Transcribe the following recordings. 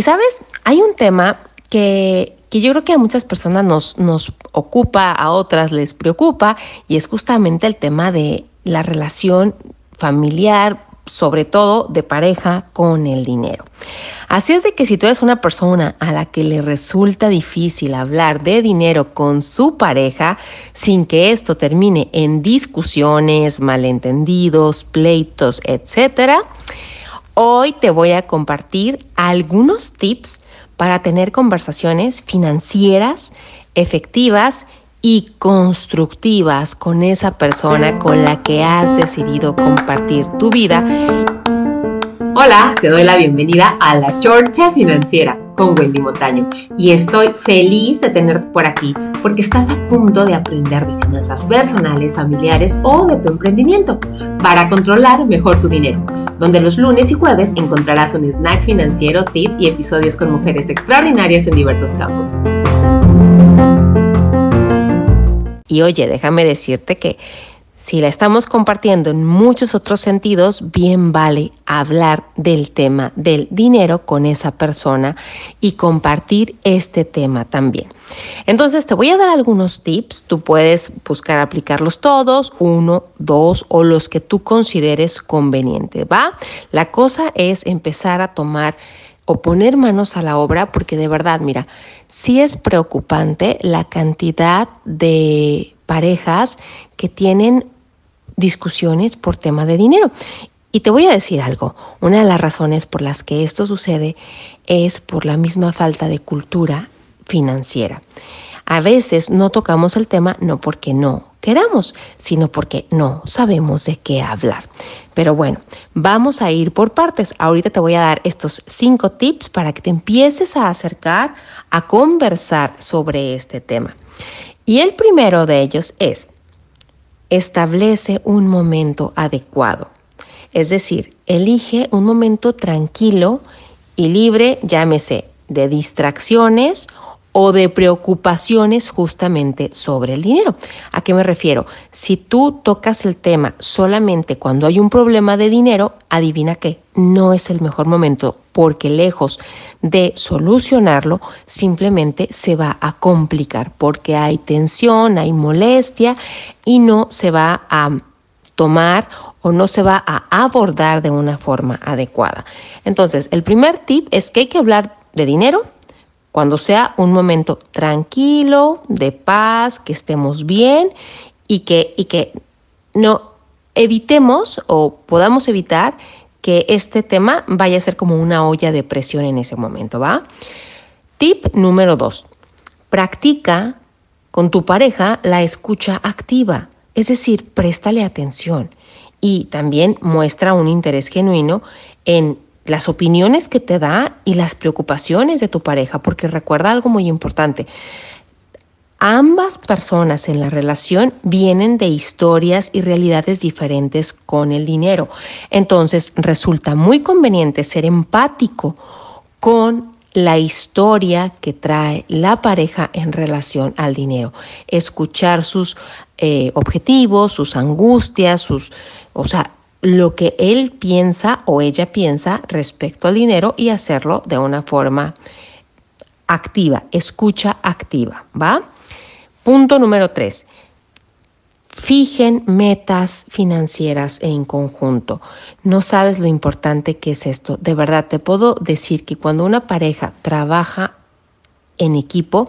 Y sabes, hay un tema que, que yo creo que a muchas personas nos, nos ocupa, a otras les preocupa, y es justamente el tema de la relación familiar, sobre todo de pareja con el dinero. Así es de que si tú eres una persona a la que le resulta difícil hablar de dinero con su pareja sin que esto termine en discusiones, malentendidos, pleitos, etc., hoy te voy a compartir algunos tips para tener conversaciones financieras efectivas y constructivas con esa persona con la que has decidido compartir tu vida. Hola, te doy la bienvenida a la Chorcha Financiera con Wendy Montaño y estoy feliz de tenerte por aquí porque estás a punto de aprender de finanzas personales, familiares o de tu emprendimiento para controlar mejor tu dinero, donde los lunes y jueves encontrarás un snack financiero, tips y episodios con mujeres extraordinarias en diversos campos. Y oye, déjame decirte que si la estamos compartiendo en muchos otros sentidos, bien vale hablar del tema del dinero con esa persona y compartir este tema también. Entonces te voy a dar algunos tips, tú puedes buscar aplicarlos todos, uno, dos o los que tú consideres conveniente, ¿va? La cosa es empezar a tomar o poner manos a la obra, porque de verdad, mira, sí es preocupante la cantidad de parejas que tienen discusiones por tema de dinero. Y te voy a decir algo, una de las razones por las que esto sucede es por la misma falta de cultura financiera. A veces no tocamos el tema no porque no queramos, sino porque no sabemos de qué hablar. Pero bueno, vamos a ir por partes. Ahorita te voy a dar estos cinco tips para que te empieces a acercar a conversar sobre este tema. Y el primero de ellos es, establece un momento adecuado. Es decir, elige un momento tranquilo y libre, llámese de distracciones o de preocupaciones justamente sobre el dinero. ¿A qué me refiero? Si tú tocas el tema solamente cuando hay un problema de dinero, adivina qué, no es el mejor momento porque lejos de solucionarlo, simplemente se va a complicar porque hay tensión, hay molestia y no se va a tomar o no se va a abordar de una forma adecuada. Entonces, el primer tip es que hay que hablar de dinero cuando sea un momento tranquilo, de paz, que estemos bien y que, y que no evitemos o podamos evitar que este tema vaya a ser como una olla de presión en ese momento, ¿va? Tip número dos, practica con tu pareja la escucha activa, es decir, préstale atención y también muestra un interés genuino en las opiniones que te da y las preocupaciones de tu pareja, porque recuerda algo muy importante. Ambas personas en la relación vienen de historias y realidades diferentes con el dinero. Entonces resulta muy conveniente ser empático con la historia que trae la pareja en relación al dinero. Escuchar sus eh, objetivos, sus angustias, sus, o sea, lo que él piensa o ella piensa respecto al dinero y hacerlo de una forma activa, escucha activa, ¿va? Punto número tres. Fijen metas financieras en conjunto. No sabes lo importante que es esto. De verdad, te puedo decir que cuando una pareja trabaja en equipo,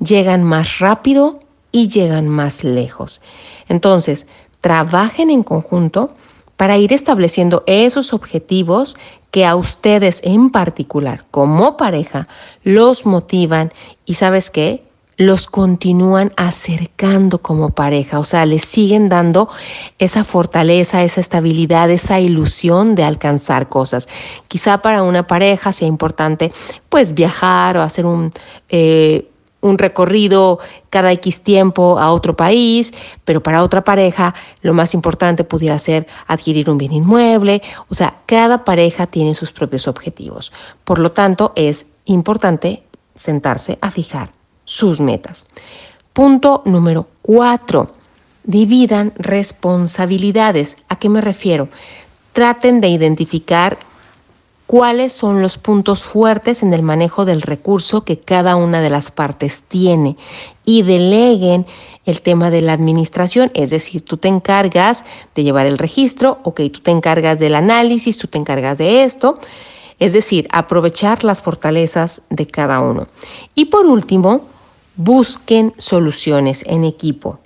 llegan más rápido y llegan más lejos. Entonces, trabajen en conjunto para ir estableciendo esos objetivos que a ustedes en particular como pareja los motivan y sabes qué, los continúan acercando como pareja, o sea, les siguen dando esa fortaleza, esa estabilidad, esa ilusión de alcanzar cosas. Quizá para una pareja sea importante pues viajar o hacer un... Eh, un recorrido cada X tiempo a otro país, pero para otra pareja lo más importante pudiera ser adquirir un bien inmueble. O sea, cada pareja tiene sus propios objetivos. Por lo tanto, es importante sentarse a fijar sus metas. Punto número cuatro. Dividan responsabilidades. ¿A qué me refiero? Traten de identificar cuáles son los puntos fuertes en el manejo del recurso que cada una de las partes tiene y deleguen el tema de la administración, es decir, tú te encargas de llevar el registro, ok, tú te encargas del análisis, tú te encargas de esto, es decir, aprovechar las fortalezas de cada uno. Y por último, busquen soluciones en equipo.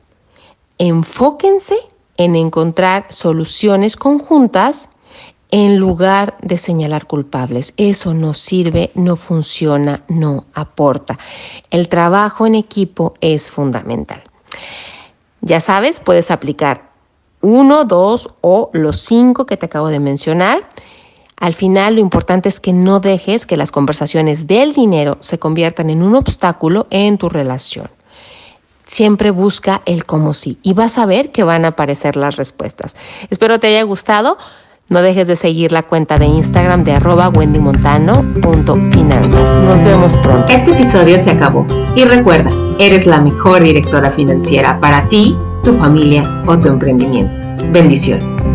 Enfóquense en encontrar soluciones conjuntas en lugar de señalar culpables. Eso no sirve, no funciona, no aporta. El trabajo en equipo es fundamental. Ya sabes, puedes aplicar uno, dos o los cinco que te acabo de mencionar. Al final lo importante es que no dejes que las conversaciones del dinero se conviertan en un obstáculo en tu relación. Siempre busca el cómo sí y vas a ver que van a aparecer las respuestas. Espero te haya gustado. No dejes de seguir la cuenta de Instagram de arroba wendymontano.finanzas. Nos vemos pronto. Este episodio se acabó. Y recuerda, eres la mejor directora financiera para ti, tu familia o tu emprendimiento. Bendiciones.